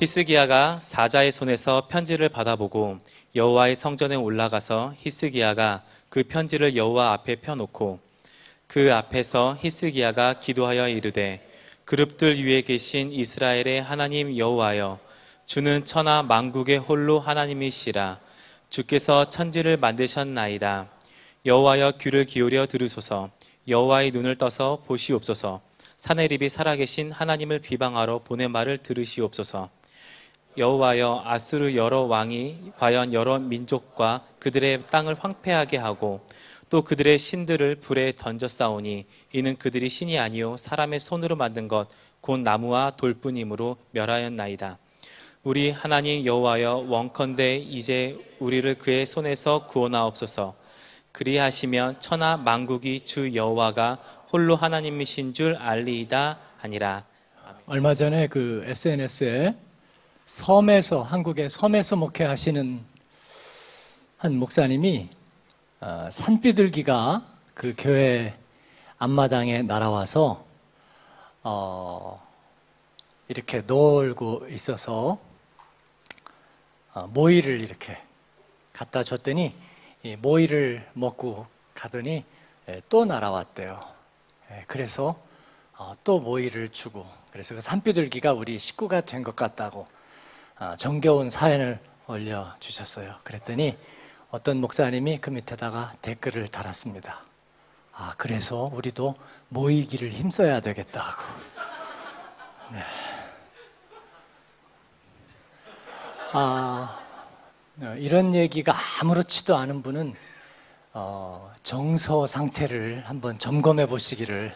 히스기야가 사자의 손에서 편지를 받아보고 여호와의 성전에 올라가서 히스기야가 그 편지를 여호와 앞에 펴놓고 그 앞에서 히스기야가 기도하여 이르되 그룹들 위에 계신 이스라엘의 하나님 여호와여 주는 천하 만국의 홀로 하나님이시라. 주께서 천지를 만드셨나이다. 여호와여 귀를 기울여 들으소서. 여호와의 눈을 떠서 보시옵소서. 사내립이 살아계신 하나님을 비방하러 보낸 말을 들으시옵소서 여호와여 아수르 여러 왕이 과연 여러 민족과 그들의 땅을 황폐하게 하고 또 그들의 신들을 불에 던져 싸우니 이는 그들이 신이 아니요 사람의 손으로 만든 것 곧 나무와 돌뿐이므로 멸하였나이다. 우리 하나님 여호와여 원컨대 이제 우리를 그의 손에서 구원하옵소서. 그리하시면 천하 만국이 주 여호와가 홀로 하나님이신 줄 알리이다 하니라. 얼마 전에 그 SNS에 섬에서 한국의 섬에서 목회하시는 한 목사님이 어, 산비둘기가 그 교회 앞마당에 날아와서 어, 이렇게 놀고 있어서 어, 모이를 이렇게 갖다 줬더니 이 모이를 먹고 가더니 예, 또 날아왔대요. 예, 그래서 어, 또 모이를 주고 그래서 그 산비둘기가 우리 식구가 된 것 같다고 어, 정겨운 사연을 올려 주셨어요. 그랬더니 어떤 목사님이 그 밑에다가 댓글을 달았습니다. 아, 그래서 우리도 모이기를 힘써야 되겠다고. 네. 아, 어, 이런 얘기가 아무렇지도 않은 분은 어, 정서 상태를 한번 점검해 보시기를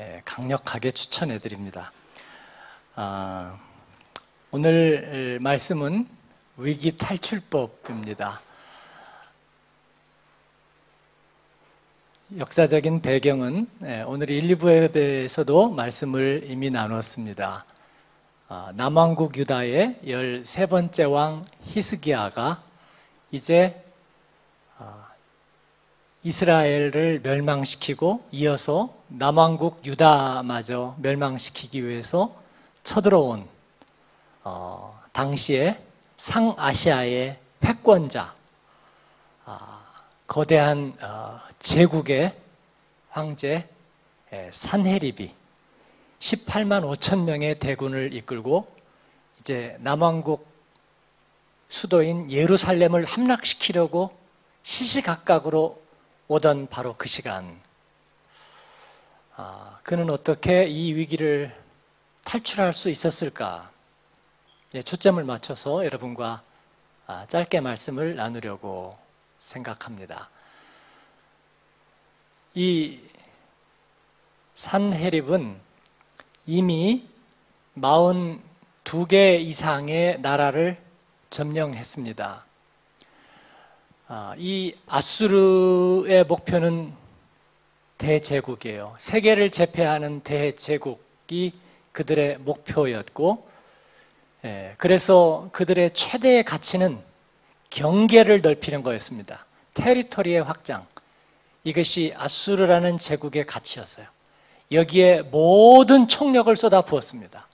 예, 강력하게 추천해 드립니다. 아, 오늘 말씀은 위기 탈출법입니다. 역사적인 배경은 예, 오늘 1, 2부에서도 말씀을 이미 나눴습니다. 아, 남왕국 유다의 13번째 왕 히스기야가 이제 아, 이스라엘을 멸망시키고 이어서 남왕국 유다마저 멸망시키기 위해서 쳐들어온 어, 당시에 상아시아의 패권자 아, 거대한 어, 제국의 황제 산헤립이 18만 5천 명의 대군을 이끌고 이제 남왕국 수도인 예루살렘을 함락시키려고 시시각각으로 오던 바로 그 시간 아, 그는 어떻게 이 위기를 탈출할 수 있었을까? 네, 초점을 맞춰서 여러분과 아, 짧게 말씀을 나누려고 생각합니다. 이 산헤립은 이미 42개 이상의 나라를 점령했습니다. 아, 이 아수르의 목표는 대제국이에요. 세계를 제패하는 대제국이 그들의 목표였고, 예, 그래서 그들의 최대의 가치는 경계를 넓히는 거였습니다. 테리토리의 확장. 이것이 아수르라는 제국의 가치였어요. 여기에 모든 총력을 쏟아 부었습니다.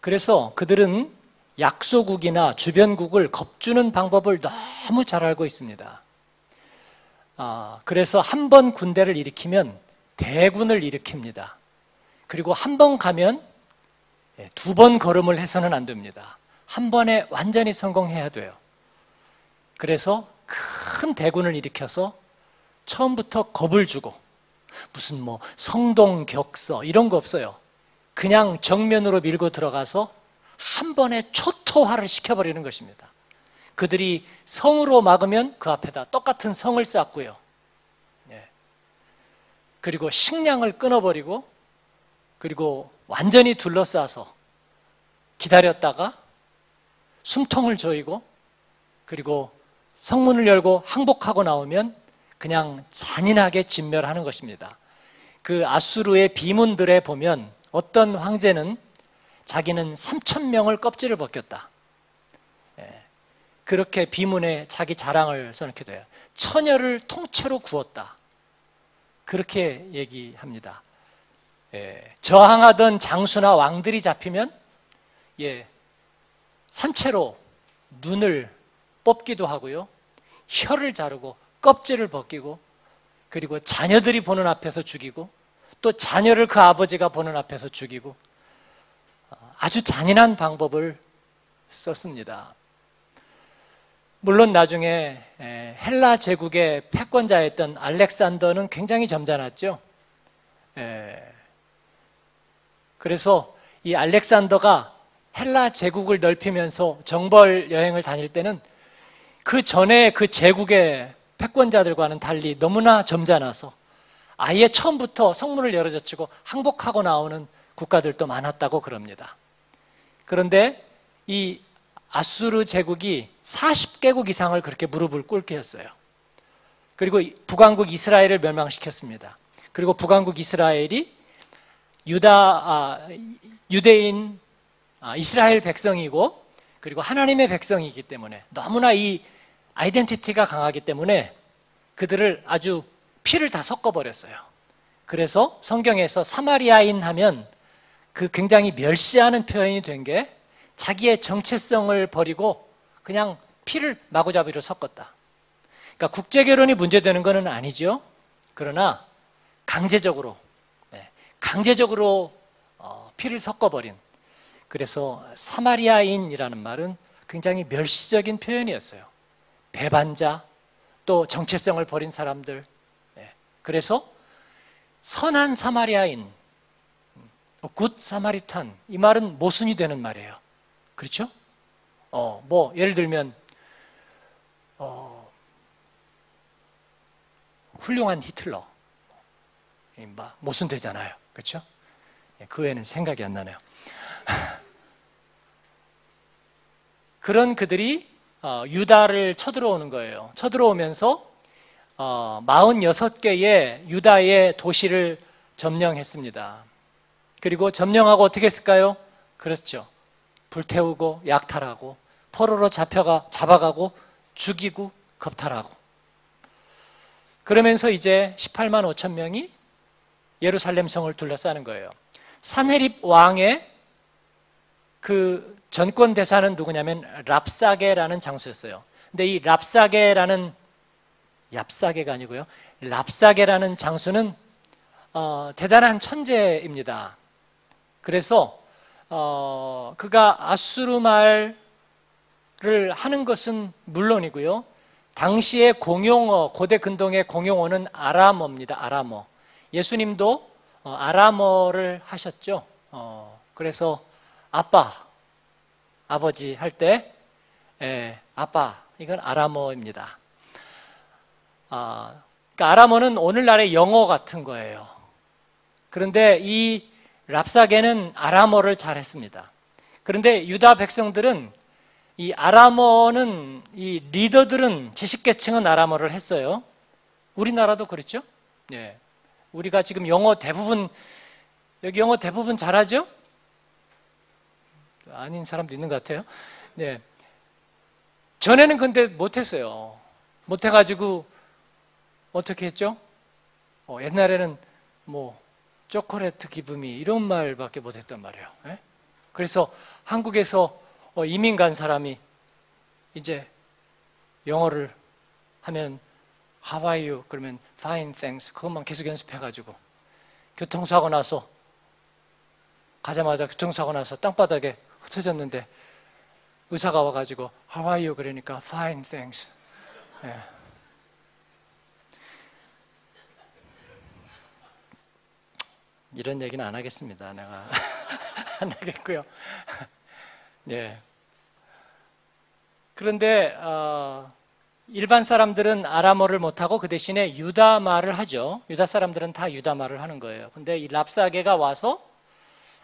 그래서 그들은 약소국이나 주변국을 겁주는 방법을 너무 잘 알고 있습니다. 아, 그래서 한 번 군대를 일으키면 대군을 일으킵니다. 그리고 한 번 가면 예, 두 번 걸음을 해서는 안 됩니다. 한 번에 완전히 성공해야 돼요. 그래서 큰 대군을 일으켜서 처음부터 겁을 주고 무슨 뭐 성동격서 이런 거 없어요. 그냥 정면으로 밀고 들어가서 한 번에 초토화를 시켜버리는 것입니다. 그들이 성으로 막으면 그 앞에다 똑같은 성을 쌓고요. 예. 그리고 식량을 끊어버리고 그리고 완전히 둘러싸서 기다렸다가 숨통을 조이고 그리고 성문을 열고 항복하고 나오면 그냥 잔인하게 진멸하는 것입니다. 그 아수르의 비문들에 보면 어떤 황제는 자기는 3천 명을 껍질을 벗겼다. 예. 그렇게 비문에 자기 자랑을 써놓게 돼요. 처녀를 통째로 구웠다. 그렇게 얘기합니다. 예. 저항하던 장수나 왕들이 잡히면 예, 산채로 눈을 뽑기도 하고요. 혀를 자르고 껍질을 벗기고 그리고 자녀들이 보는 앞에서 죽이고 또 자녀를 그 아버지가 보는 앞에서 죽이고 아주 잔인한 방법을 썼습니다. 물론 나중에 헬라 제국의 패권자였던 알렉산더는 굉장히 점잖았죠. 그래서 이 알렉산더가 헬라 제국을 넓히면서 정벌 여행을 다닐 때는 그 전에 그 제국의 패권자들과는 달리 너무나 점잖아서 아예 처음부터 성문을 열어젖히고 항복하고 나오는 국가들도 많았다고 그럽니다. 그런데 이 아수르 제국이 40개국 이상을 그렇게 무릎을 꿇게 했어요. 그리고 북왕국 이스라엘을 멸망시켰습니다. 그리고 북왕국 이스라엘이 유다 아, 유대인 아, 이스라엘 백성이고 그리고 하나님의 백성이기 때문에 너무나 이 아이덴티티가 강하기 때문에 그들을 아주 피를 다 섞어 버렸어요. 그래서 성경에서 사마리아인 하면 그 굉장히 멸시하는 표현이 된 게 자기의 정체성을 버리고 그냥 피를 마구잡이로 섞었다. 그러니까 국제 결혼이 문제되는 것은 아니죠. 그러나 강제적으로 네, 강제적으로 어, 피를 섞어버린 그래서 사마리아인이라는 말은 굉장히 멸시적인 표현이었어요. 배반자 또 정체성을 버린 사람들. 네, 그래서 선한 사마리아인, Good Samaritan 이 말은 모순이 되는 말이에요. 그렇죠? 어, 뭐 예를 들면 어, 훌륭한 히틀러 모순 되잖아요. 그렇죠? 그 외에는 생각이 안 나네요. 그런 그들이 어, 유다를 쳐들어오는 거예요. 쳐들어오면서 46개의 어, 유다의 도시를 점령했습니다. 그리고 점령하고 어떻게 했을까요? 그렇죠. 불태우고 약탈하고 포로로 잡혀가 잡아가고 죽이고 겁탈하고 그러면서 이제 18만 5천 명이 예루살렘 성을 둘러싸는 거예요. 산헤립 왕의 그 전권 대사는 누구냐면 랍사게라는 장수였어요. 근데 이 랍사게라는 얍사게가 아니고요. 랍사게라는 장수는 어, 대단한 천재입니다. 그래서 어, 그가 아수르 말을 하는 것은 물론이고요. 당시의 공용어, 고대 근동의 공용어는 아람어입니다. 아람어. 예수님도 어, 아람어를 하셨죠. 어, 그래서 아빠, 아버지 할때 예, 아빠 이건 아람어입니다. 아, 그러니까 아람어는 오늘날의 영어 같은 거예요. 그런데 이 랍사게는 아람어를 잘했습니다. 그런데 유다 백성들은 이 아람어는 이 리더들은 지식계층은 아람어를 했어요. 우리나라도 그렇죠? 예. 우리가 지금 영어 대부분 여기 영어 대부분 잘하죠? 아닌 사람도 있는 것 같아요. 네. 전에는 근데 못했어요. 못해가지고 어떻게 했죠? 어, 옛날에는 뭐 초콜릿 기분이 이런 말밖에 못했단 말이에요. 예? 그래서 한국에서 어, 이민 간 사람이 이제 영어를 하면 you? 그러면 Fine, thanks. 그것만 계속 연습해가지고 교통사고 나서 가자마자 교통사고 나서 땅바닥에 흩어졌는데 의사가 와가지고 How are you? 그러니까 Fine, thanks. 예. 이런 얘기는 안 하겠습니다. 내가 안 하겠고요. 예. 그런데 어, 일반 사람들은 아람어를 못하고 그 대신에 유다 말을 하죠. 유다 사람들은 다 유다 말을 하는 거예요. 근데 이 랍사게가 와서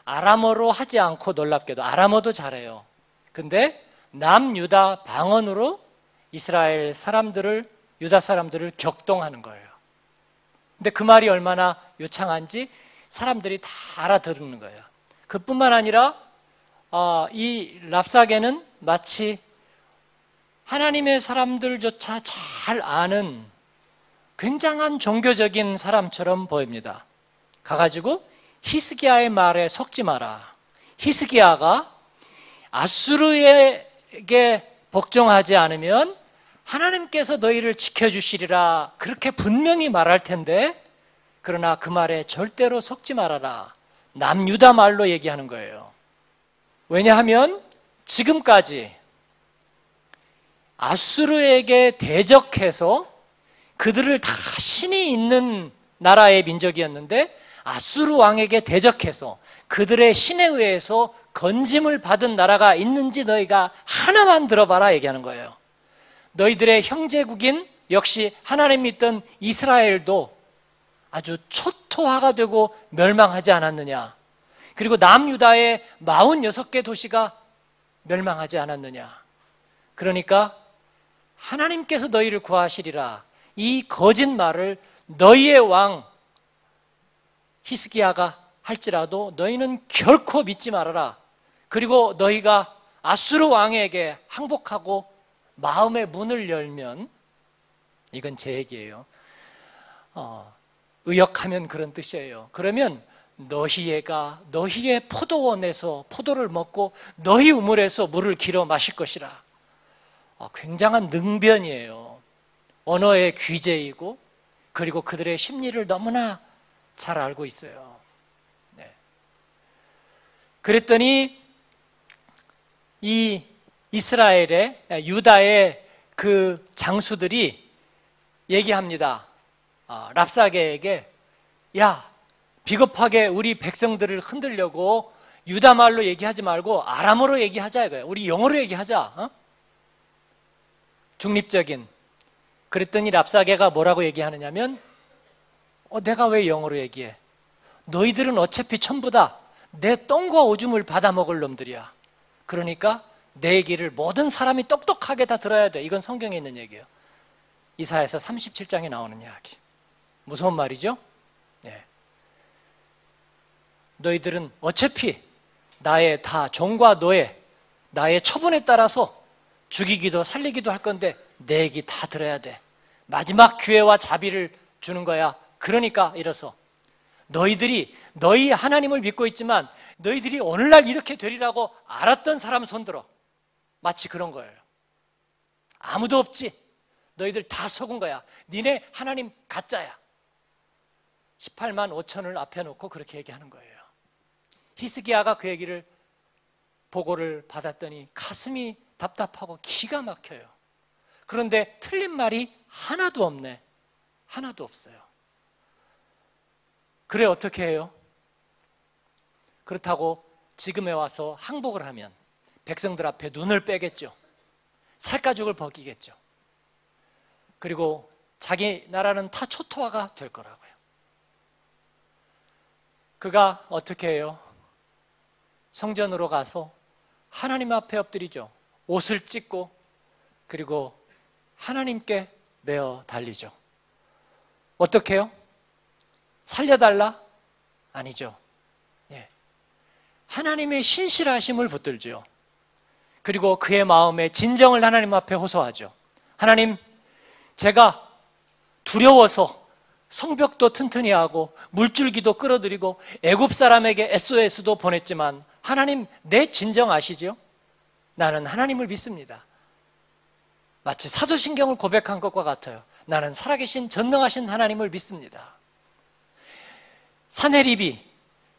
아람어로 하지 않고 놀랍게도 아람어도 잘해요. 근데 남유다 방언으로 이스라엘 사람들을 유다 사람들을 격동하는 거예요. 근데 그 말이 얼마나 요창한지 사람들이 다 알아들는 거예요. 그뿐만 아니라 어, 이 랍사게는 마치 하나님의 사람들조차 잘 아는 굉장한 종교적인 사람처럼 보입니다. 가가지고 히스기야의 말에 속지 마라. 히스기야가 아수르에게 복종하지 않으면 하나님께서 너희를 지켜주시리라 그렇게 분명히 말할 텐데 그러나 그 말에 절대로 속지 말아라. 남유다 말로 얘기하는 거예요. 왜냐하면 지금까지 아수르에게 대적해서 그들을 다 신이 있는 나라의 민족이었는데 아수르 왕에게 대적해서 그들의 신에 의해서 건짐을 받은 나라가 있는지 너희가 하나만 들어봐라 얘기하는 거예요. 너희들의 형제국인 역시 하나님 믿던 이스라엘도 아주 초토화가 되고 멸망하지 않았느냐. 그리고 남유다의 46개 도시가 멸망하지 않았느냐. 그러니까 하나님께서 너희를 구하시리라. 이 거짓말을 너희의 왕 히스기야가 할지라도 너희는 결코 믿지 말아라. 그리고 너희가 아수르 왕에게 항복하고 마음의 문을 열면 이건 제 얘기예요. 어, 의역하면 그런 뜻이에요. 그러면 너희애가 너희의 포도원에서 포도를 먹고 너희 우물에서 물을 길어 마실 것이라. 어, 굉장한 능변이에요. 언어의 귀재이고 그리고 그들의 심리를 너무나 잘 알고 있어요. 네. 그랬더니 이 이스라엘의 유다의 그 장수들이 얘기합니다. 아, 랍사게에게 야 비겁하게 우리 백성들을 흔들려고 유다 말로 얘기하지 말고 아람어로 얘기하자 이거예요. 우리 영어로 얘기하자. 어? 중립적인. 그랬더니 랍사게가 뭐라고 얘기하느냐면 어, 내가 왜 영어로 얘기해? 너희들은 어차피 전부 다 내 똥과 오줌을 받아 먹을 놈들이야. 그러니까 내 얘기를 모든 사람이 똑똑하게 다 들어야 돼. 이건 성경에 있는 얘기예요. 이사에서 37장에 나오는 이야기. 무서운 말이죠? 네. 너희들은 어차피 나의 다 종과 노예, 나의 처분에 따라서 죽이기도 살리기도 할 건데 내 얘기 다 들어야 돼. 마지막 기회와 자비를 주는 거야. 그러니까 이래서 너희들이 너희 하나님을 믿고 있지만 너희들이 오늘날 이렇게 되리라고 알았던 사람 손들어. 마치 그런 거예요. 아무도 없지. 너희들 다 속은 거야. 니네 하나님 가짜야. 18만 5천을 앞에 놓고 그렇게 얘기하는 거예요. 히스기야가 그 얘기를 보고를 받았더니 가슴이 답답하고 기가 막혀요. 그런데 틀린 말이 하나도 없네. 하나도 없어요. 그래 어떻게 해요? 그렇다고 지금에 와서 항복을 하면 백성들 앞에 눈을 빼겠죠. 살가죽을 벗기겠죠. 그리고 자기 나라는 타 초토화가 될 거라고요. 그가 어떻게 해요? 성전으로 가서 하나님 앞에 엎드리죠. 옷을 찢고 그리고 하나님께 메어 달리죠. 어떻게 해요? 살려달라? 아니죠. 예. 하나님의 신실하심을 붙들죠. 그리고 그의 마음에 진정을 하나님 앞에 호소하죠. 하나님, 제가 두려워서 성벽도 튼튼히 하고 물줄기도 끌어들이고 애굽 사람에게 SOS도 보냈지만 하나님 내 진정 아시죠? 나는 하나님을 믿습니다. 마치 사도신경을 고백한 것과 같아요. 나는 살아계신 전능하신 하나님을 믿습니다. 사내립이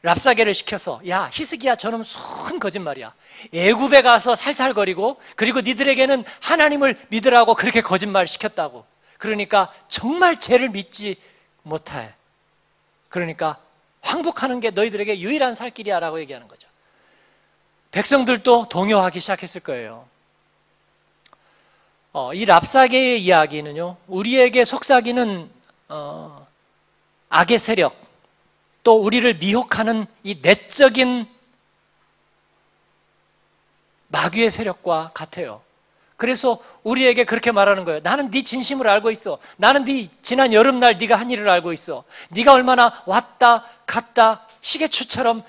랍사게를 시켜서 야 히스기야 저놈 순 거짓말이야 애굽에 가서 살살거리고 그리고 니들에게는 하나님을 믿으라고 그렇게 거짓말 시켰다고 그러니까 정말 죄를 믿지 못해 그러니까 황복하는 게 너희들에게 유일한 살 길이야 라고 얘기하는 거죠 백성들도 동요하기 시작했을 거예요 어, 이 랍사게의 이야기는요 우리에게 속삭이는 어, 악의 세력 또 우리를 미혹하는 이 내적인 마귀의 세력과 같아요. 그래서 우리에게 그렇게 말하는 거예요. 나는 네 진심을 알고 있어. 나는 네 지난 여름날 네가 한 일을 알고 있어. 네가 얼마나 왔다 갔다 시계추처럼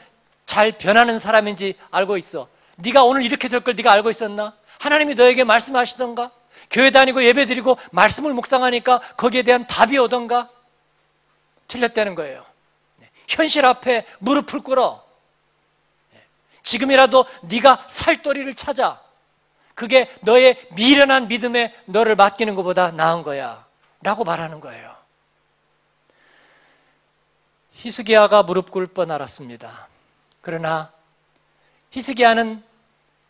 잘 변하는 사람인지 알고 있어. 네가 오늘 이렇게 될 걸 네가 알고 있었나? 하나님이 너에게 말씀하시던가? 교회 다니고 예배 드리고 말씀을 묵상하니까 거기에 대한 답이 오던가? 틀렸다는 거예요. 현실 앞에 무릎을 꿇어. 지금이라도 네가 살도리를 찾아. 그게 너의 미련한 믿음에 너를 맡기는 것보다 나은 거야. 라고 말하는 거예요. 히스기야가 무릎 꿇을 뻔 알았습니다. 그러나 히스기야는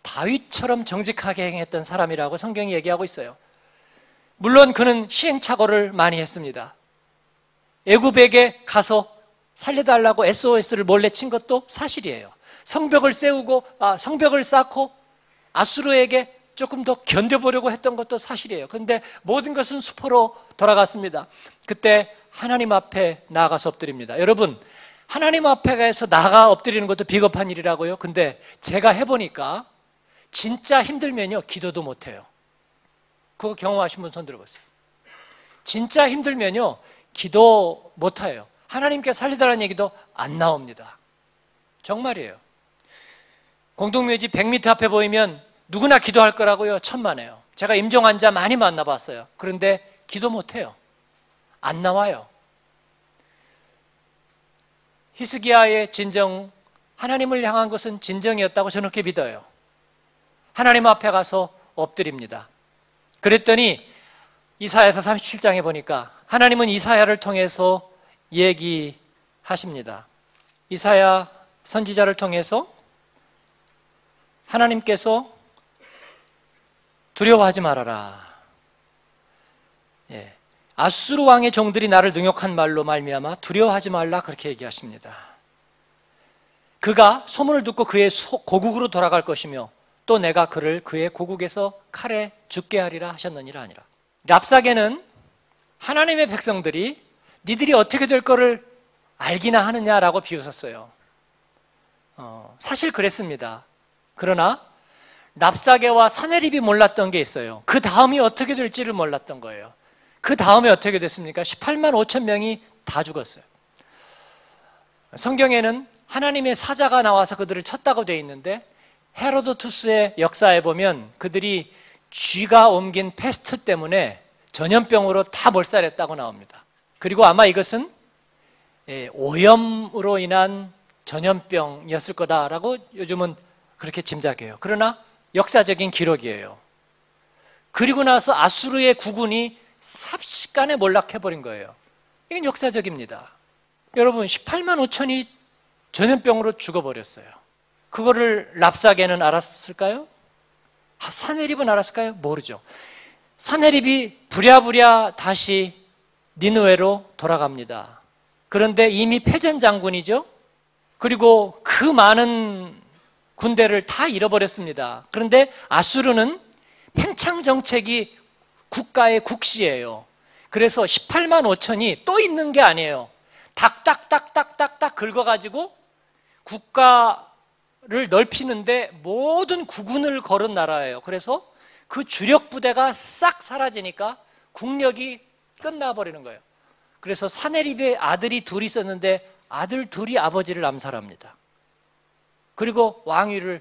다윗처럼 정직하게 행했던 사람이라고 성경이 얘기하고 있어요. 물론 그는 시행착오를 많이 했습니다. 애굽에게 가서 살려달라고 SOS를 몰래 친 것도 사실이에요. 성벽을 세우고 아, 성벽을 쌓고 아수르에게 조금 더 견뎌보려고 했던 것도 사실이에요. 그런데 모든 것은 수포로 돌아갔습니다. 그때 하나님 앞에 나아가서 엎드립니다. 여러분, 하나님 앞에 가서 나가 엎드리는 것도 비겁한 일이라고요. 근데 제가 해보니까 진짜 힘들면요, 기도도 못해요. 그거 경험하신 분 손 들어보세요. 진짜 힘들면요, 기도 못해요. 하나님께 살리달라는 얘기도 안 나옵니다. 정말이에요. 공동묘지 100m 앞에 보이면 누구나 기도할 거라고요? 천만에요. 제가 임종 환자 많이 만나봤어요. 그런데 기도 못해요. 안 나와요. 히스기야의 진정, 하나님을 향한 것은 진정이었다고 저는 그렇게 믿어요. 하나님 앞에 가서 엎드립니다. 그랬더니 이사야서 37장에 보니까 하나님은 이사야를 통해서 얘기하십니다. 이사야 선지자를 통해서 하나님께서 두려워하지 말아라. 예. 아수르 왕의 종들이 나를 능욕한 말로 말미암아 두려워하지 말라 그렇게 얘기하십니다. 그가 소문을 듣고 그의 고국으로 돌아갈 것이며 또 내가 그를 그의 고국에서 칼에 죽게 하리라 하셨느니라 아니라. 랍사게는 하나님의 백성들이 니들이 어떻게 될 거를 알기나 하느냐라고 비웃었어요. 어, 사실 그랬습니다. 그러나 랍사게와 사내립이 몰랐던 게 있어요. 그 다음이 어떻게 될지를 몰랐던 거예요. 그 다음에 어떻게 됐습니까? 18만 5천 명이 다 죽었어요. 성경에는 하나님의 사자가 나와서 그들을 쳤다고 되어 있는데 헤로도 투스의 역사에 보면 그들이 쥐가 옮긴 패스트 때문에 전염병으로 다 몰살했다고 나옵니다. 그리고 아마 이것은 예, 오염으로 인한 전염병이었을 거다라고 요즘은 그렇게 짐작해요. 그러나 역사적인 기록이에요. 그리고 나서 아수르의 국군이 삽시간에 몰락해버린 거예요. 이건 역사적입니다. 여러분, 18만 5천이 전염병으로 죽어버렸어요. 그거를 랍사게는 알았을까요? 아, 사내립은 알았을까요? 모르죠. 사내립이 부랴부랴 다시 니누에로 돌아갑니다. 그런데 이미 패전 장군이죠. 그리고 그 많은 군대를 다 잃어버렸습니다. 그런데 아수르는 팽창 정책이 국가의 국시예요. 그래서 18만 5천이 또 있는 게 아니에요. 닥닥닥닥닥닥 긁어가지고 국가를 넓히는데 모든 국군을 걸은 나라예요. 그래서 그 주력 부대가 싹 사라지니까 국력이 끝나버리는 거예요. 그래서 사내립의 아들이 둘이 있었는데 아들 둘이 아버지를 암살합니다. 그리고 왕위를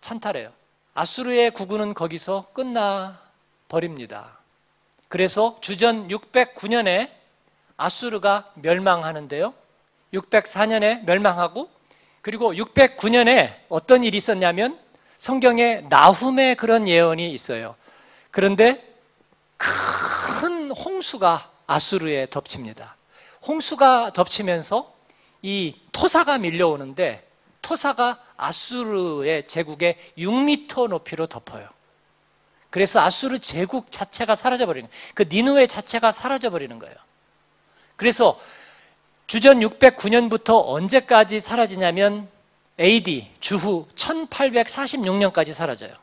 찬탈해요. 아수르의 국군은 거기서 끝나 버립니다. 그래서 주전 609년에 아수르가 멸망하는데요. 604년에 멸망하고 그리고 609년에 어떤 일이 있었냐면 성경에 나훔의 그런 예언이 있어요. 그런데 큰 홍수가 아수르에 덮칩니다. 홍수가 덮치면서 이 토사가 밀려오는데 토사가 아수르의 제국의 6미터 높이로 덮어요. 그래서 아수르 제국 자체가 사라져 버리는 그 니누의 자체가 사라져 버리는 거예요. 그래서 주전 609년부터 언제까지 사라지냐면 AD 주후 1846년까지 사라져요.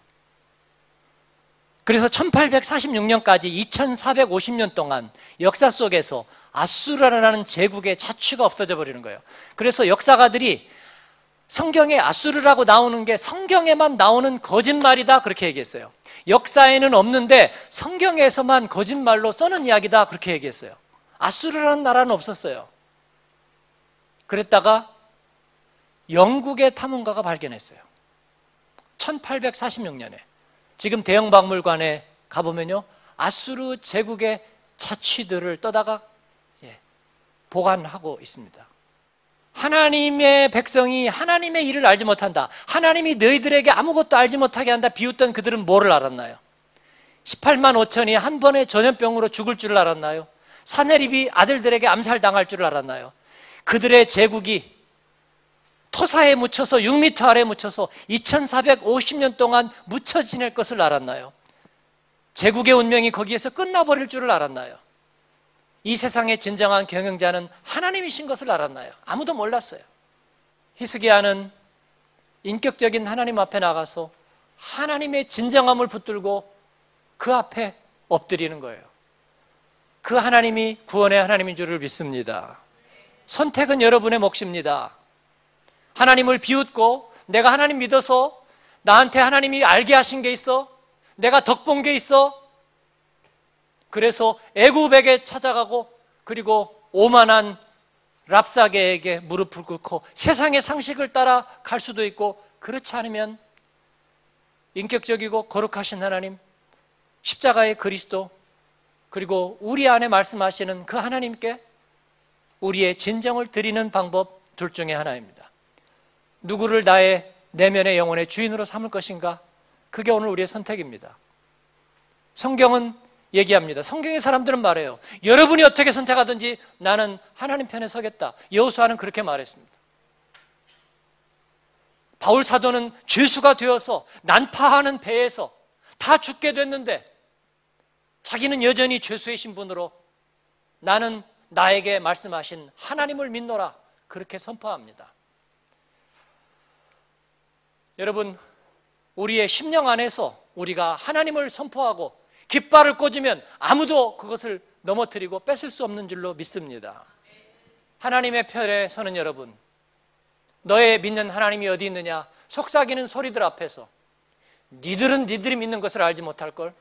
그래서 1846년까지 2450년 동안 역사 속에서 아수르라는 제국의 자취가 없어져 버리는 거예요. 그래서 역사가들이 성경에 아수르라고 나오는 게 성경에만 나오는 거짓말이다 그렇게 얘기했어요. 역사에는 없는데 성경에서만 거짓말로 써는 이야기다 그렇게 얘기했어요. 아수르라는 나라는 없었어요. 그랬다가 영국의 탐험가가 발견했어요. 1846년에 지금 대형 박물관에 가보면요 아수르 제국의 자취들을 떠다가 예, 보관하고 있습니다. 하나님의 백성이 하나님의 일을 알지 못한다. 하나님이 너희들에게 아무것도 알지 못하게 한다. 비웃던 그들은 뭐를 알았나요? 18만 5천이 한 번에 전염병으로 죽을 줄을 알았나요? 사내립이 아들들에게 암살당할 줄을 알았나요? 그들의 제국이 토사에 묻혀서 6미터 아래 묻혀서 2450년 동안 묻혀 지낼 것을 알았나요? 제국의 운명이 거기에서 끝나버릴 줄을 알았나요? 이 세상의 진정한 경영자는 하나님이신 것을 알았나요? 아무도 몰랐어요. 히스기야는 인격적인 하나님 앞에 나가서 하나님의 진정함을 붙들고 그 앞에 엎드리는 거예요. 그 하나님이 구원의 하나님인 줄을 믿습니다. 선택은 여러분의 몫입니다. 하나님을 비웃고 내가 하나님 믿어서 나한테 하나님이 알게 하신 게 있어? 내가 덕 본 게 있어? 그래서 애굽에게 찾아가고 그리고 오만한 랍사게에게 무릎을 꿇고 세상의 상식을 따라 갈 수도 있고 그렇지 않으면 인격적이고 거룩하신 하나님 십자가의 그리스도 그리고 우리 안에 말씀하시는 그 하나님께 우리의 진정을 드리는 방법 둘 중에 하나입니다. 누구를 나의 내면의 영혼의 주인으로 삼을 것인가? 그게 오늘 우리의 선택입니다. 성경은 얘기합니다. 성경의 사람들은 말해요. 여러분이 어떻게 선택하든지 나는 하나님 편에 서겠다. 여호수아는 그렇게 말했습니다. 바울 사도는 죄수가 되어서 난파하는 배에서 다 죽게 됐는데 자기는 여전히 죄수의 신분으로 나는 나에게 말씀하신 하나님을 믿노라 그렇게 선포합니다. 여러분, 우리의 심령 안에서 우리가 하나님을 선포하고 깃발을 꽂으면 아무도 그것을 넘어뜨리고 뺏을 수 없는 줄로 믿습니다. 하나님의 편에 서는 여러분, 너의 믿는 하나님이 어디 있느냐? 속삭이는 소리들 앞에서 니들은 니들이 믿는 것을 알지 못할 걸.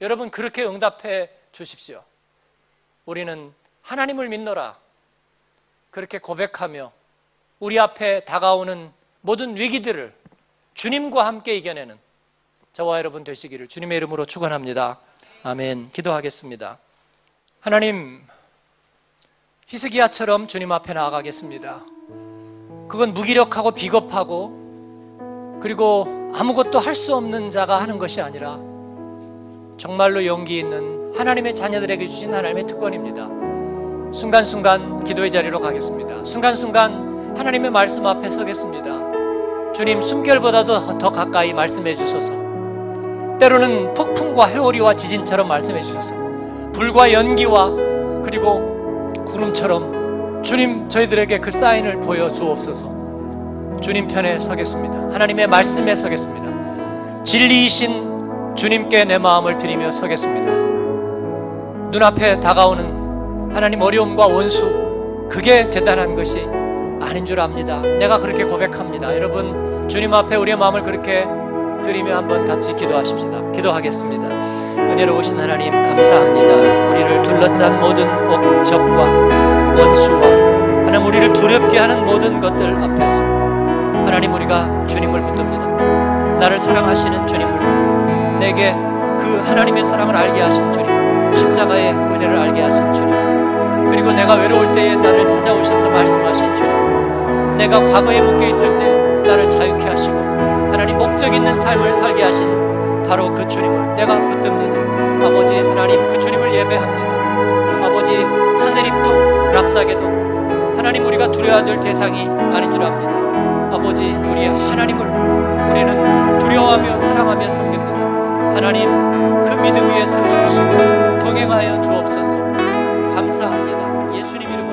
여러분 그렇게 응답해 주십시오. 우리는 하나님을 믿노라. 그렇게 고백하며 우리 앞에 다가오는 모든 위기들을 주님과 함께 이겨내는 저와 여러분 되시기를 주님의 이름으로 축원합니다. 아멘. 기도하겠습니다. 하나님 히스기야처럼 주님 앞에 나아가겠습니다. 그건 무기력하고 비겁하고 그리고 아무것도 할 수 없는 자가 하는 것이 아니라 정말로 용기 있는 하나님의 자녀들에게 주신 하나님의 특권입니다. 순간순간 기도의 자리로 가겠습니다. 순간순간 하나님의 말씀 앞에 서겠습니다. 주님 숨결보다도 더 가까이 말씀해 주소서. 때로는 폭풍과 회오리와 지진처럼 말씀해 주소서. 불과 연기와 그리고 구름처럼 주님 저희들에게 그 사인을 보여 주옵소서. 주님 편에 서겠습니다. 하나님의 말씀에 서겠습니다. 진리이신 주님께 내 마음을 드리며 서겠습니다. 눈앞에 다가오는 하나님 어려움과 원수, 그게 대단한 것이 아닌 줄 압니다. 내가 그렇게 고백합니다. 여러분, 주님 앞에 우리의 마음을 그렇게 드리며 한번 같이 기도하십시다. 기도하겠습니다. 은혜로우신 하나님, 감사합니다. 우리를 둘러싼 모든 억적과 원수와 하나님 우리를 두렵게 하는 모든 것들 앞에서 하나님 우리가 주님을 붙듭니다. 나를 사랑하시는 주님을 내게 그 하나님의 사랑을 알게 하신 주님, 십자가의 은혜를 알게 하신 주님, 그리고 내가 외로울 때에 나를 찾아오셔서 말씀하신 주님, 내가 과거에 묶여 있을 때 나를 자유케 하시고 하나님 목적 있는 삶을 살게 하신 바로 그 주님을 내가 붙듭니다. 아버지 하나님 그 주님을 예배합니다. 아버지 사내립도 랍사게도 하나님 우리가 두려워야 될 대상이 아닌 줄 압니다. 아버지 우리의 하나님을 우리는 두려워하며 사랑하며 섬깁니다. 하나님 그 믿음 위에 세워주시고 동행하여 주옵소서 감사합니다. 예수님 이름으로